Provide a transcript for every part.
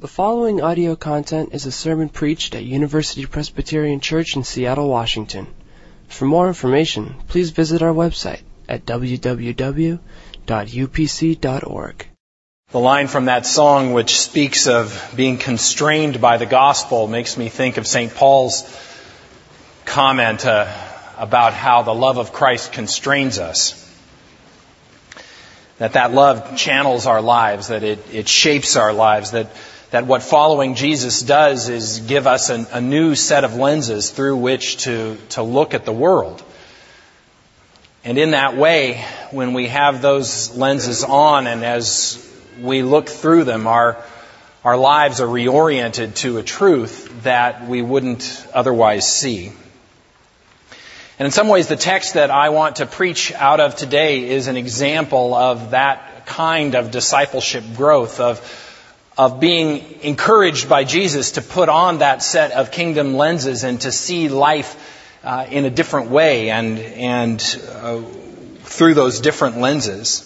The following audio content is a sermon preached at University Presbyterian Church in Seattle, Washington. For more information, please visit our website at www.upc.org. The line from that song, which speaks of being constrained by the gospel, makes me think of St. Paul's comment uh, about how the love of Christ constrains us. That that love channels our lives, that it, it shapes our lives, that, that what following Jesus does is give us an, a new set of lenses through which to, to look at the world. And in that way, when we have those lenses on and as we look through them, our, our lives are reoriented to a truth that we wouldn't otherwise see. And in some ways, the text that I want to preach out of today is an example of that kind of discipleship growth, of, of being encouraged by Jesus to put on that set of kingdom lenses and to see life uh, in a different way and, and uh, through those different lenses.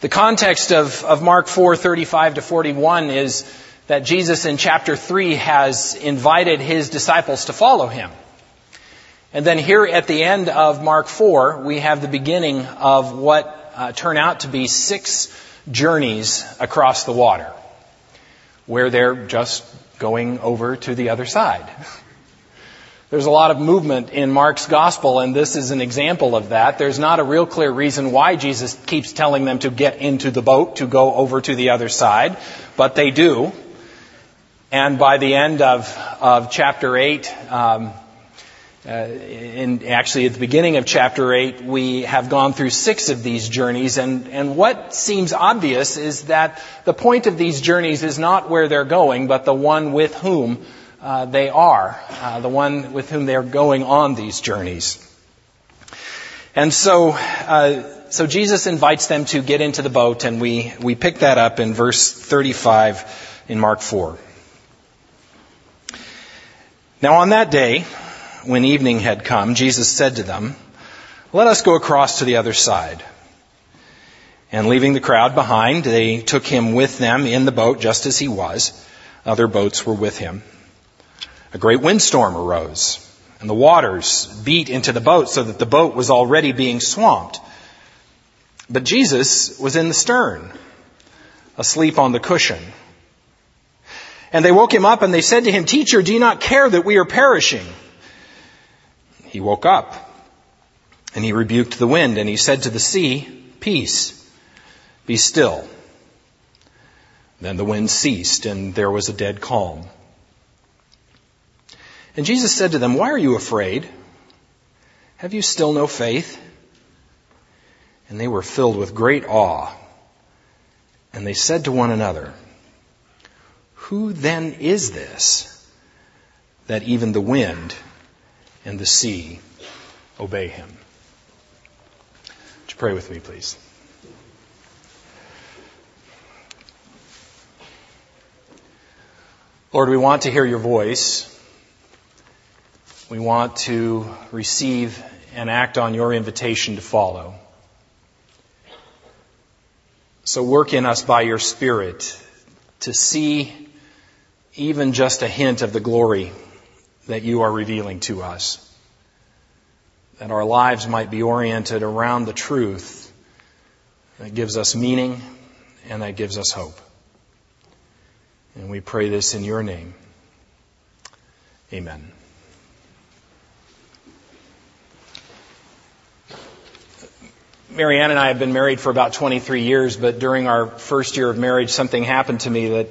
The context of, of Mark 4, 35 to 41 is that Jesus in chapter 3 has invited his disciples to follow him. And then here at the end of Mark 4, we have the beginning of what uh, turn out to be six journeys across the water, where they're just going over to the other side. There's a lot of movement in Mark's gospel, and this is an example of that. There's not a real clear reason why Jesus keeps telling them to get into the boat to go over to the other side, but they do. And by the end of, of chapter 8, um, uh, in actually at the beginning of chapter 8, we have gone through six of these journeys, and, and what seems obvious is that the point of these journeys is not where they're going, but the one with whom uh, they are, uh, the one with whom they're going on these journeys. And so, uh, so Jesus invites them to get into the boat, and we, we pick that up in verse 35 in Mark 4. Now on that day, when evening had come, Jesus said to them, Let us go across to the other side. And leaving the crowd behind, they took him with them in the boat just as he was. Other boats were with him. A great windstorm arose, and the waters beat into the boat so that the boat was already being swamped. But Jesus was in the stern, asleep on the cushion. And they woke him up and they said to him, Teacher, do you not care that we are perishing? He woke up and he rebuked the wind and he said to the sea, Peace, be still. Then the wind ceased and there was a dead calm. And Jesus said to them, Why are you afraid? Have you still no faith? And they were filled with great awe. And they said to one another, Who then is this that even the wind and the sea obey him. Would you pray with me, please? Lord, we want to hear your voice. We want to receive and act on your invitation to follow. So work in us by your Spirit to see even just a hint of the glory that you are revealing to us. That our lives might be oriented around the truth that gives us meaning and that gives us hope. And we pray this in your name. Amen. Marianne and I have been married for about 23 years, but during our first year of marriage, something happened to me that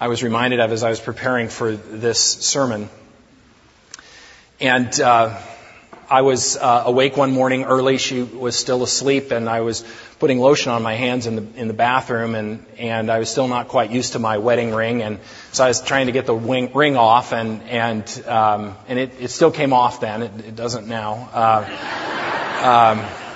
I was reminded of as I was preparing for this sermon. And uh, I was uh, awake one morning early. She was still asleep, and I was putting lotion on my hands in the in the bathroom, and and I was still not quite used to my wedding ring, and so I was trying to get the wing, ring off, and and um, and it, it still came off then. It, it doesn't now. Uh, um,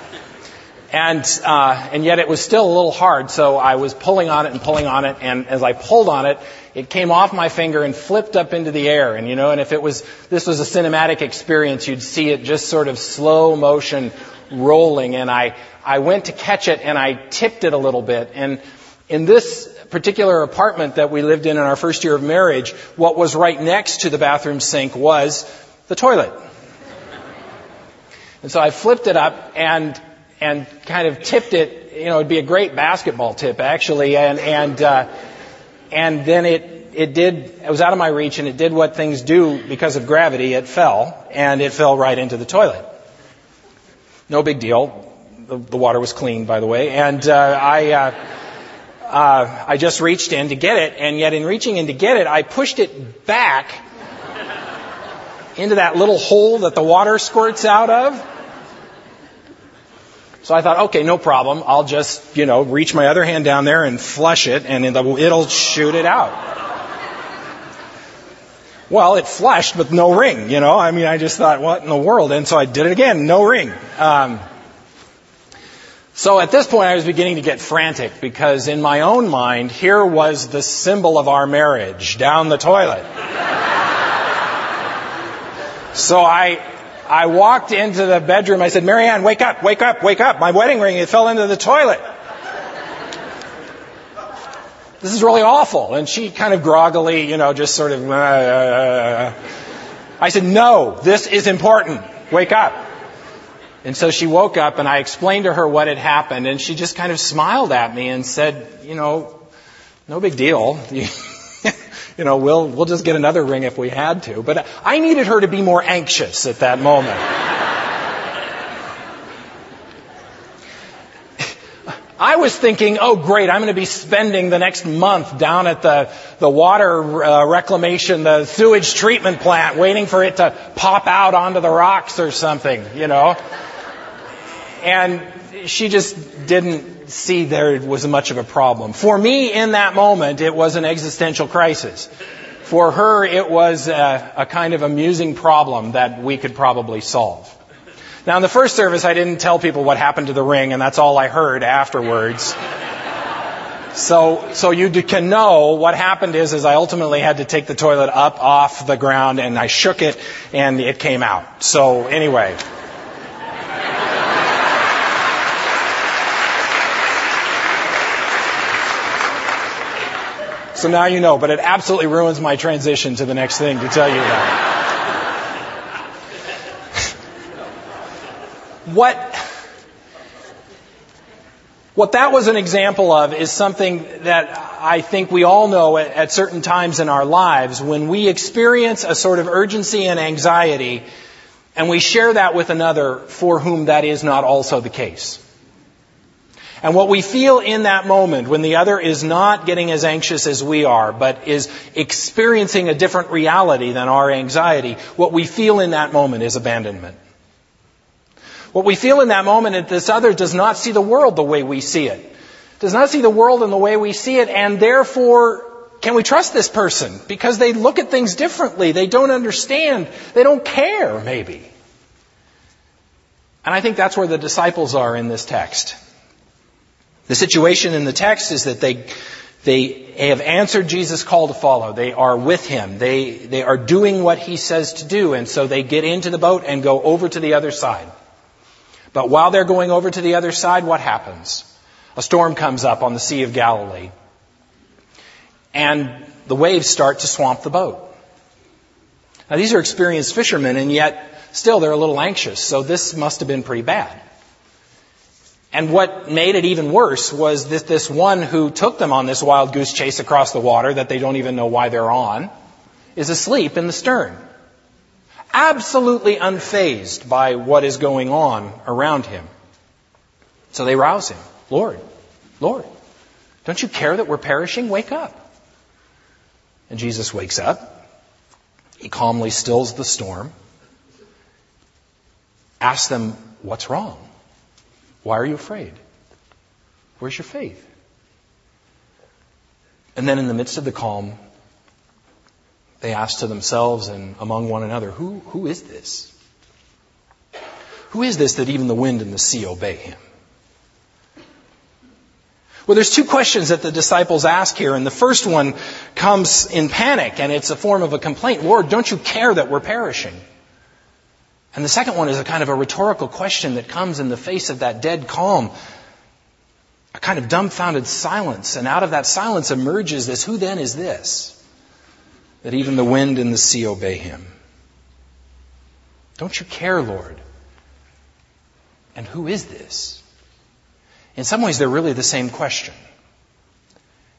and uh, and yet it was still a little hard. So I was pulling on it and pulling on it, and as I pulled on it, it came off my finger and flipped up into the air. And you know, and if it was this was a cinematic experience, you'd see it just sort of slow motion rolling. And I I went to catch it and I tipped it a little bit, and In this particular apartment that we lived in in our first year of marriage, what was right next to the bathroom sink was the toilet. And so I flipped it up and and kind of tipped it. You know, it'd be a great basketball tip actually, and and uh, and then it it did. It was out of my reach, and it did what things do because of gravity. It fell, and it fell right into the toilet. No big deal. The, the water was clean, by the way, and uh, I. Uh, uh, I just reached in to get it, and yet in reaching in to get it, I pushed it back into that little hole that the water squirts out of. So I thought, okay, no problem. I'll just, you know, reach my other hand down there and flush it, and it'll shoot it out. Well, it flushed with no ring, you know. I mean, I just thought, what in the world? And so I did it again, no ring. Um, so at this point, I was beginning to get frantic because in my own mind, here was the symbol of our marriage down the toilet. so I, I walked into the bedroom. I said, Marianne, wake up, wake up, wake up. My wedding ring, it fell into the toilet. This is really awful. And she kind of groggily, you know, just sort of, uh, uh. I said, no, this is important. Wake up. And so she woke up and I explained to her what had happened and she just kind of smiled at me and said, you know, no big deal. you know, we'll, we'll just get another ring if we had to. But I needed her to be more anxious at that moment. I was thinking, oh great, I'm going to be spending the next month down at the, the water uh, reclamation, the sewage treatment plant, waiting for it to pop out onto the rocks or something, you know. And she just didn't see there was much of a problem. For me, in that moment, it was an existential crisis. For her, it was a, a kind of amusing problem that we could probably solve. Now, in the first service, I didn't tell people what happened to the ring, and that's all I heard afterwards. So, so you can know what happened is, is I ultimately had to take the toilet up off the ground and I shook it and it came out. So anyway. So now you know, but it absolutely ruins my transition to the next thing to tell you about. what, what that was an example of is something that I think we all know at, at certain times in our lives when we experience a sort of urgency and anxiety and we share that with another for whom that is not also the case. And what we feel in that moment when the other is not getting as anxious as we are, but is experiencing a different reality than our anxiety, what we feel in that moment is abandonment. What we feel in that moment is this other does not see the world the way we see it. Does not see the world in the way we see it, and therefore, can we trust this person? Because they look at things differently. They don't understand. They don't care, maybe. And I think that's where the disciples are in this text. The situation in the text is that they, they have answered Jesus' call to follow. They are with him. They, they are doing what he says to do, and so they get into the boat and go over to the other side. But while they're going over to the other side, what happens? A storm comes up on the Sea of Galilee. And the waves start to swamp the boat. Now these are experienced fishermen, and yet still they're a little anxious, so this must have been pretty bad. And what made it even worse was that this one who took them on this wild goose chase across the water that they don't even know why they're on is asleep in the stern. Absolutely unfazed by what is going on around him. So they rouse him. Lord, Lord, don't you care that we're perishing? Wake up. And Jesus wakes up. He calmly stills the storm. Asks them, what's wrong? Why are you afraid? Where's your faith? And then in the midst of the calm, they ask to themselves and among one another, who, who is this? Who is this that even the wind and the sea obey him? Well, there's two questions that the disciples ask here, and the first one comes in panic, and it's a form of a complaint. Lord, don't you care that we're perishing? And the second one is a kind of a rhetorical question that comes in the face of that dead calm. a kind of dumbfounded silence. And out of that silence emerges this who then is this? That even the wind and the sea obey him. Don't you care, Lord? And who is this? In some ways, they're really the same question.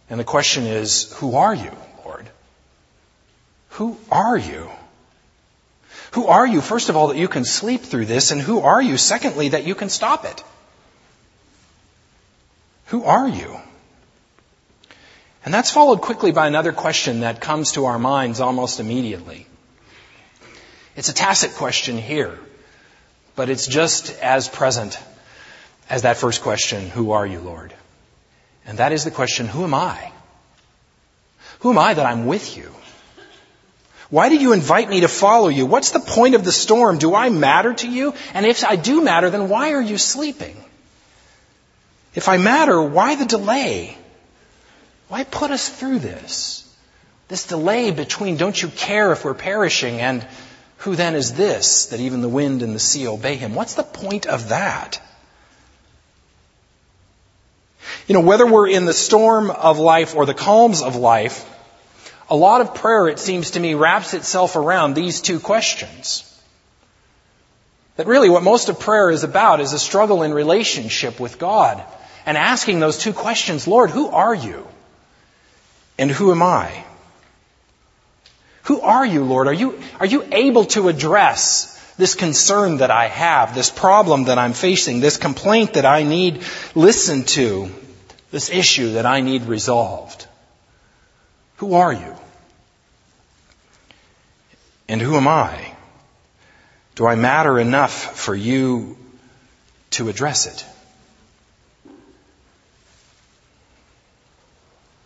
And the question is, who are you, Lord? Who are you? Who are you, first of all, that you can sleep through this? And who are you, secondly, that you can stop it? Who are you? And that's followed quickly by another question that comes to our minds almost immediately. It's a tacit question here, but it's just as present as that first question, Who are you, Lord? And that is the question, Who am I? Who am I that I'm with you? Why did you invite me to follow you? What's the point of the storm? Do I matter to you? And if I do matter, then why are you sleeping? If I matter, why the delay? Why put us through this? This delay between don't you care if we're perishing and who then is this that even the wind and the sea obey him? What's the point of that? You know, whether we're in the storm of life or the calms of life, a lot of prayer, it seems to me, wraps itself around these two questions. That really what most of prayer is about is a struggle in relationship with God and asking those two questions Lord, who are you? And who am I? Who are you, Lord? Are you, are you able to address this concern that I have, this problem that I'm facing, this complaint that I need listened to, this issue that I need resolved? Who are you? And who am I? Do I matter enough for you to address it?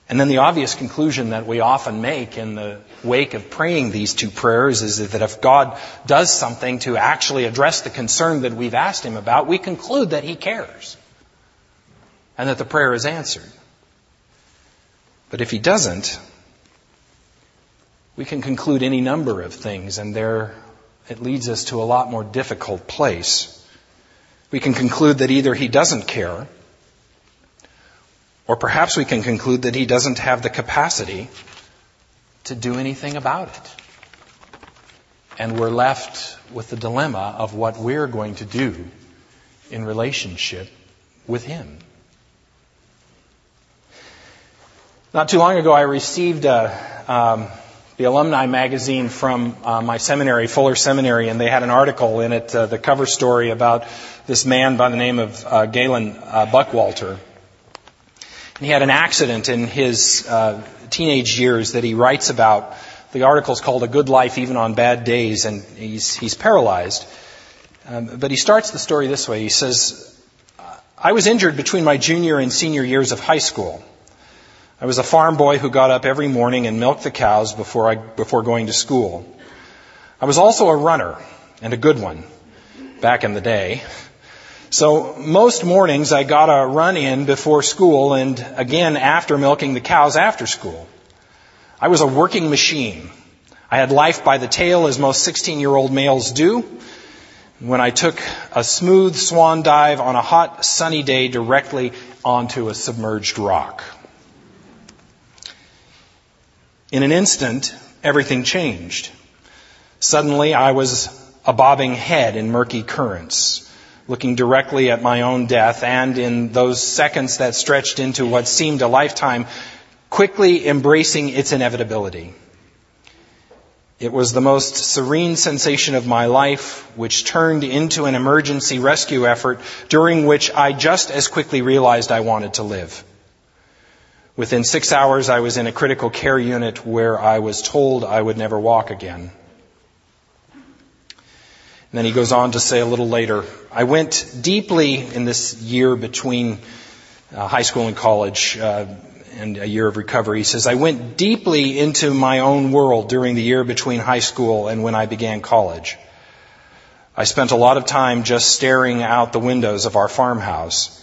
And then the obvious conclusion that we often make in the wake of praying these two prayers is that if God does something to actually address the concern that we've asked Him about, we conclude that He cares and that the prayer is answered. But if He doesn't, we can conclude any number of things, and there it leads us to a lot more difficult place. We can conclude that either He doesn't care or perhaps we can conclude that he doesn't have the capacity to do anything about it. And we're left with the dilemma of what we're going to do in relationship with him. Not too long ago, I received a, um, the alumni magazine from uh, my seminary, Fuller Seminary, and they had an article in it, uh, the cover story about this man by the name of uh, Galen uh, Buckwalter. And he had an accident in his uh, teenage years that he writes about. The article is called A Good Life Even on Bad Days, and he's, he's paralyzed. Um, but he starts the story this way. He says, I was injured between my junior and senior years of high school. I was a farm boy who got up every morning and milked the cows before, I, before going to school. I was also a runner, and a good one, back in the day. So most mornings I got a run in before school and again after milking the cows after school. I was a working machine. I had life by the tail as most 16 year old males do. When I took a smooth swan dive on a hot sunny day directly onto a submerged rock. In an instant, everything changed. Suddenly I was a bobbing head in murky currents looking directly at my own death, and in those seconds that stretched into what seemed a lifetime, quickly embracing its inevitability. It was the most serene sensation of my life, which turned into an emergency rescue effort during which I just as quickly realized I wanted to live. Within six hours, I was in a critical care unit where I was told I would never walk again. And then he goes on to say a little later, I went deeply in this year between uh, high school and college uh, and a year of recovery. He says, I went deeply into my own world during the year between high school and when I began college. I spent a lot of time just staring out the windows of our farmhouse.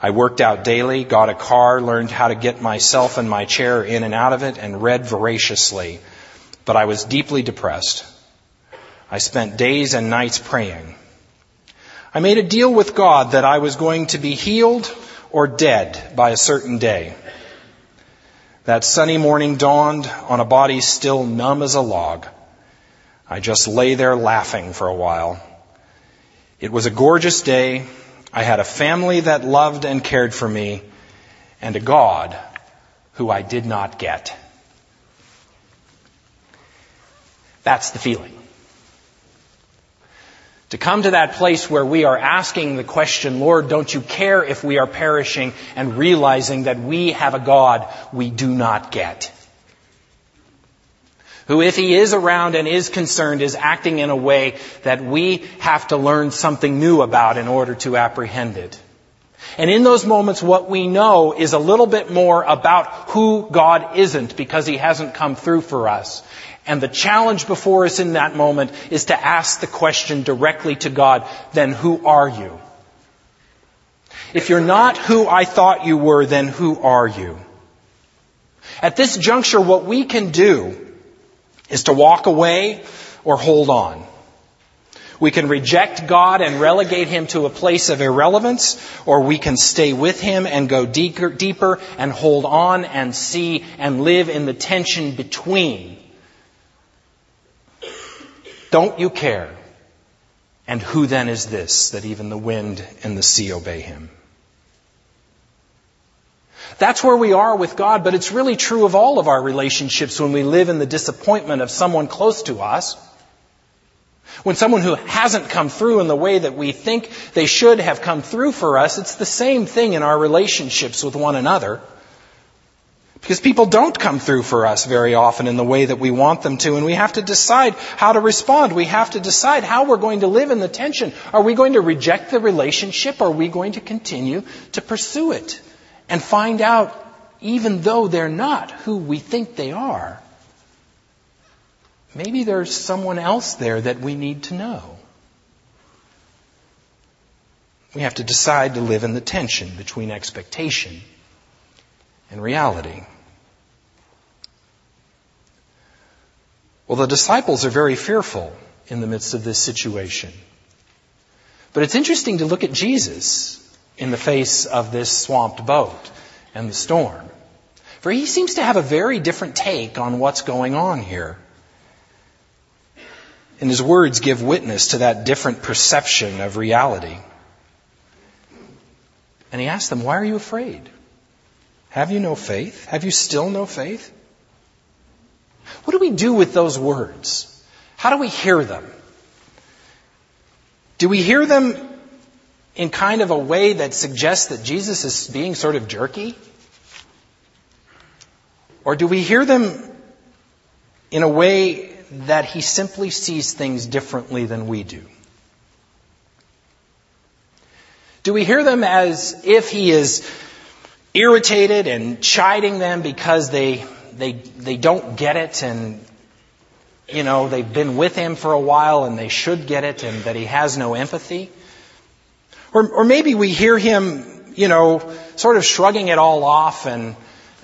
I worked out daily, got a car, learned how to get myself and my chair in and out of it, and read voraciously. But I was deeply depressed. I spent days and nights praying. I made a deal with God that I was going to be healed or dead by a certain day. That sunny morning dawned on a body still numb as a log. I just lay there laughing for a while. It was a gorgeous day. I had a family that loved and cared for me, and a God who I did not get. That's the feeling. To come to that place where we are asking the question, Lord, don't you care if we are perishing and realizing that we have a God we do not get. Who, if he is around and is concerned, is acting in a way that we have to learn something new about in order to apprehend it. And in those moments, what we know is a little bit more about who God isn't because He hasn't come through for us. And the challenge before us in that moment is to ask the question directly to God, then who are you? If you're not who I thought you were, then who are you? At this juncture, what we can do is to walk away or hold on. We can reject God and relegate Him to a place of irrelevance, or we can stay with Him and go deeper, deeper and hold on and see and live in the tension between don't you care? And who then is this that even the wind and the sea obey him? That's where we are with God, but it's really true of all of our relationships when we live in the disappointment of someone close to us. When someone who hasn't come through in the way that we think they should have come through for us, it's the same thing in our relationships with one another. Because people don't come through for us very often in the way that we want them to, and we have to decide how to respond. We have to decide how we're going to live in the tension. Are we going to reject the relationship? Or are we going to continue to pursue it and find out, even though they're not who we think they are, maybe there's someone else there that we need to know? We have to decide to live in the tension between expectation and reality. Well, the disciples are very fearful in the midst of this situation. But it's interesting to look at Jesus in the face of this swamped boat and the storm. For he seems to have a very different take on what's going on here. And his words give witness to that different perception of reality. And he asks them, Why are you afraid? Have you no faith? Have you still no faith? What do we do with those words? How do we hear them? Do we hear them in kind of a way that suggests that Jesus is being sort of jerky? Or do we hear them in a way that he simply sees things differently than we do? Do we hear them as if he is irritated and chiding them because they, they, they don't get it and, you know, they've been with him for a while and they should get it and that he has no empathy. Or, or maybe we hear him, you know, sort of shrugging it all off and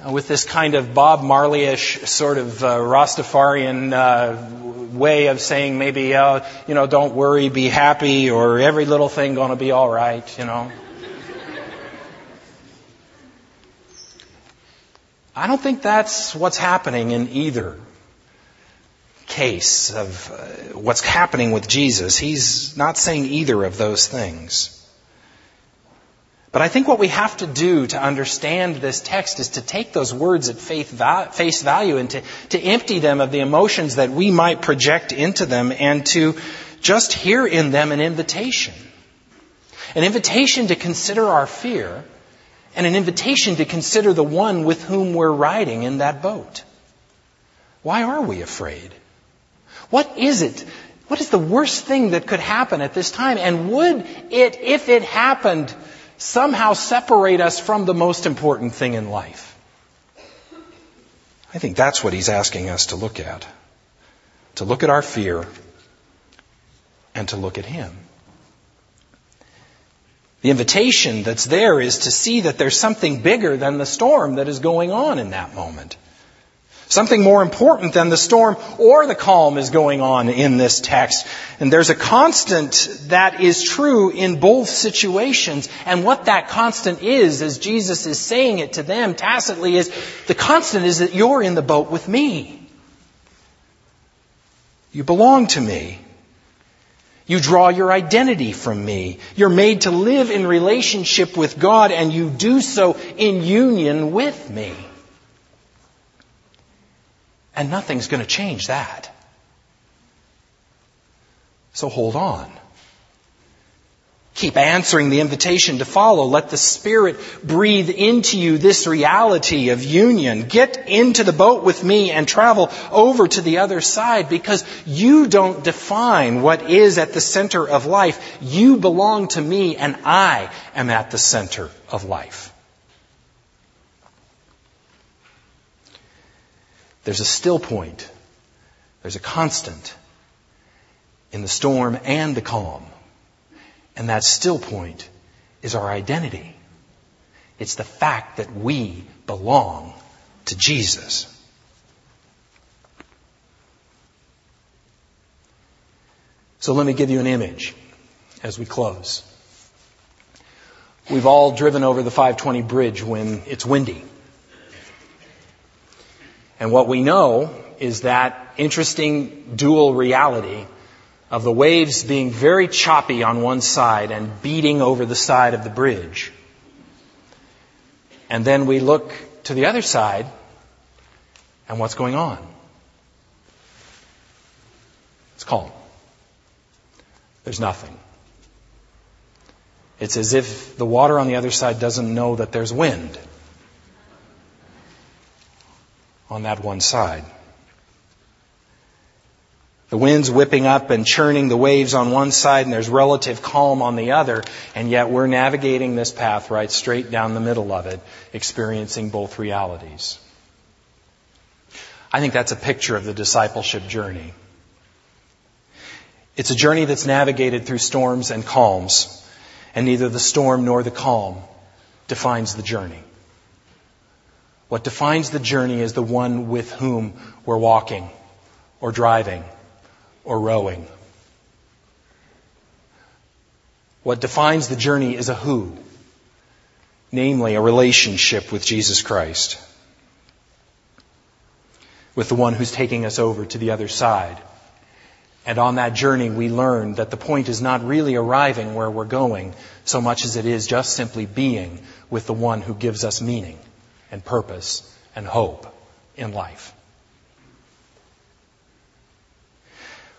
uh, with this kind of Bob Marley-ish sort of uh, Rastafarian uh, way of saying maybe, uh, you know, don't worry, be happy, or every little thing going to be all right, you know. I don't think that's what's happening in either case of uh, what's happening with Jesus. He's not saying either of those things. But I think what we have to do to understand this text is to take those words at face value and to, to empty them of the emotions that we might project into them and to just hear in them an invitation. An invitation to consider our fear and an invitation to consider the one with whom we're riding in that boat. Why are we afraid? What is it? What is the worst thing that could happen at this time? And would it, if it happened, somehow separate us from the most important thing in life? I think that's what he's asking us to look at. To look at our fear and to look at him. The invitation that's there is to see that there's something bigger than the storm that is going on in that moment. Something more important than the storm or the calm is going on in this text. And there's a constant that is true in both situations. And what that constant is, as Jesus is saying it to them tacitly, is the constant is that you're in the boat with me. You belong to me. You draw your identity from me. You're made to live in relationship with God and you do so in union with me. And nothing's going to change that. So hold on. Keep answering the invitation to follow. Let the Spirit breathe into you this reality of union. Get into the boat with me and travel over to the other side because you don't define what is at the center of life. You belong to me and I am at the center of life. There's a still point. There's a constant in the storm and the calm. And that still point is our identity. It's the fact that we belong to Jesus. So let me give you an image as we close. We've all driven over the 520 bridge when it's windy. And what we know is that interesting dual reality of the waves being very choppy on one side and beating over the side of the bridge. And then we look to the other side and what's going on? It's calm. There's nothing. It's as if the water on the other side doesn't know that there's wind on that one side. The wind's whipping up and churning the waves on one side, and there's relative calm on the other, and yet we're navigating this path right straight down the middle of it, experiencing both realities. I think that's a picture of the discipleship journey. It's a journey that's navigated through storms and calms, and neither the storm nor the calm defines the journey. What defines the journey is the one with whom we're walking or driving or rowing. What defines the journey is a who, namely a relationship with Jesus Christ, with the one who's taking us over to the other side. And on that journey, we learn that the point is not really arriving where we're going so much as it is just simply being with the one who gives us meaning and purpose and hope in life.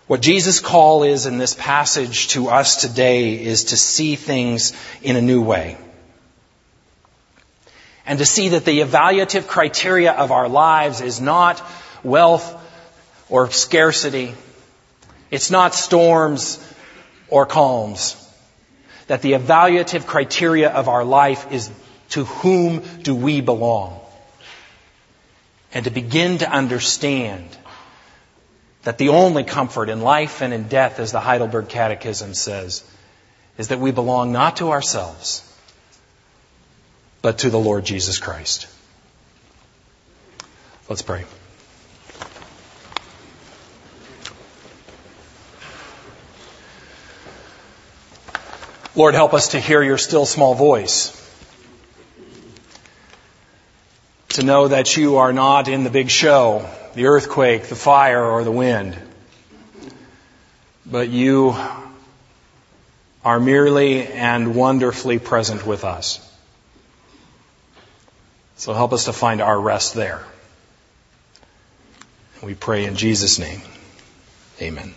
What Jesus' call is in this passage to us today is to see things in a new way. And to see that the evaluative criteria of our lives is not wealth or scarcity. It's not storms or calms. That the evaluative criteria of our life is to whom do we belong? And to begin to understand that the only comfort in life and in death, as the Heidelberg Catechism says, is that we belong not to ourselves, but to the Lord Jesus Christ. Let's pray. Lord, help us to hear your still small voice. To know that you are not in the big show, the earthquake, the fire, or the wind, but you are merely and wonderfully present with us. So help us to find our rest there. We pray in Jesus' name. Amen.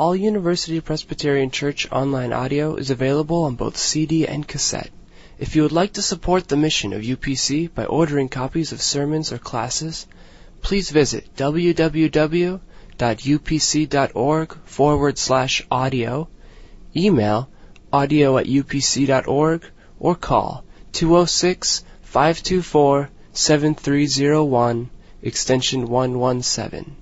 All University Presbyterian Church online audio is available on both CD and cassette. If you would like to support the mission of UPC by ordering copies of sermons or classes, please visit www.upc.org forward slash audio, email audio at upc.org, or call 206 524 7301 extension 117.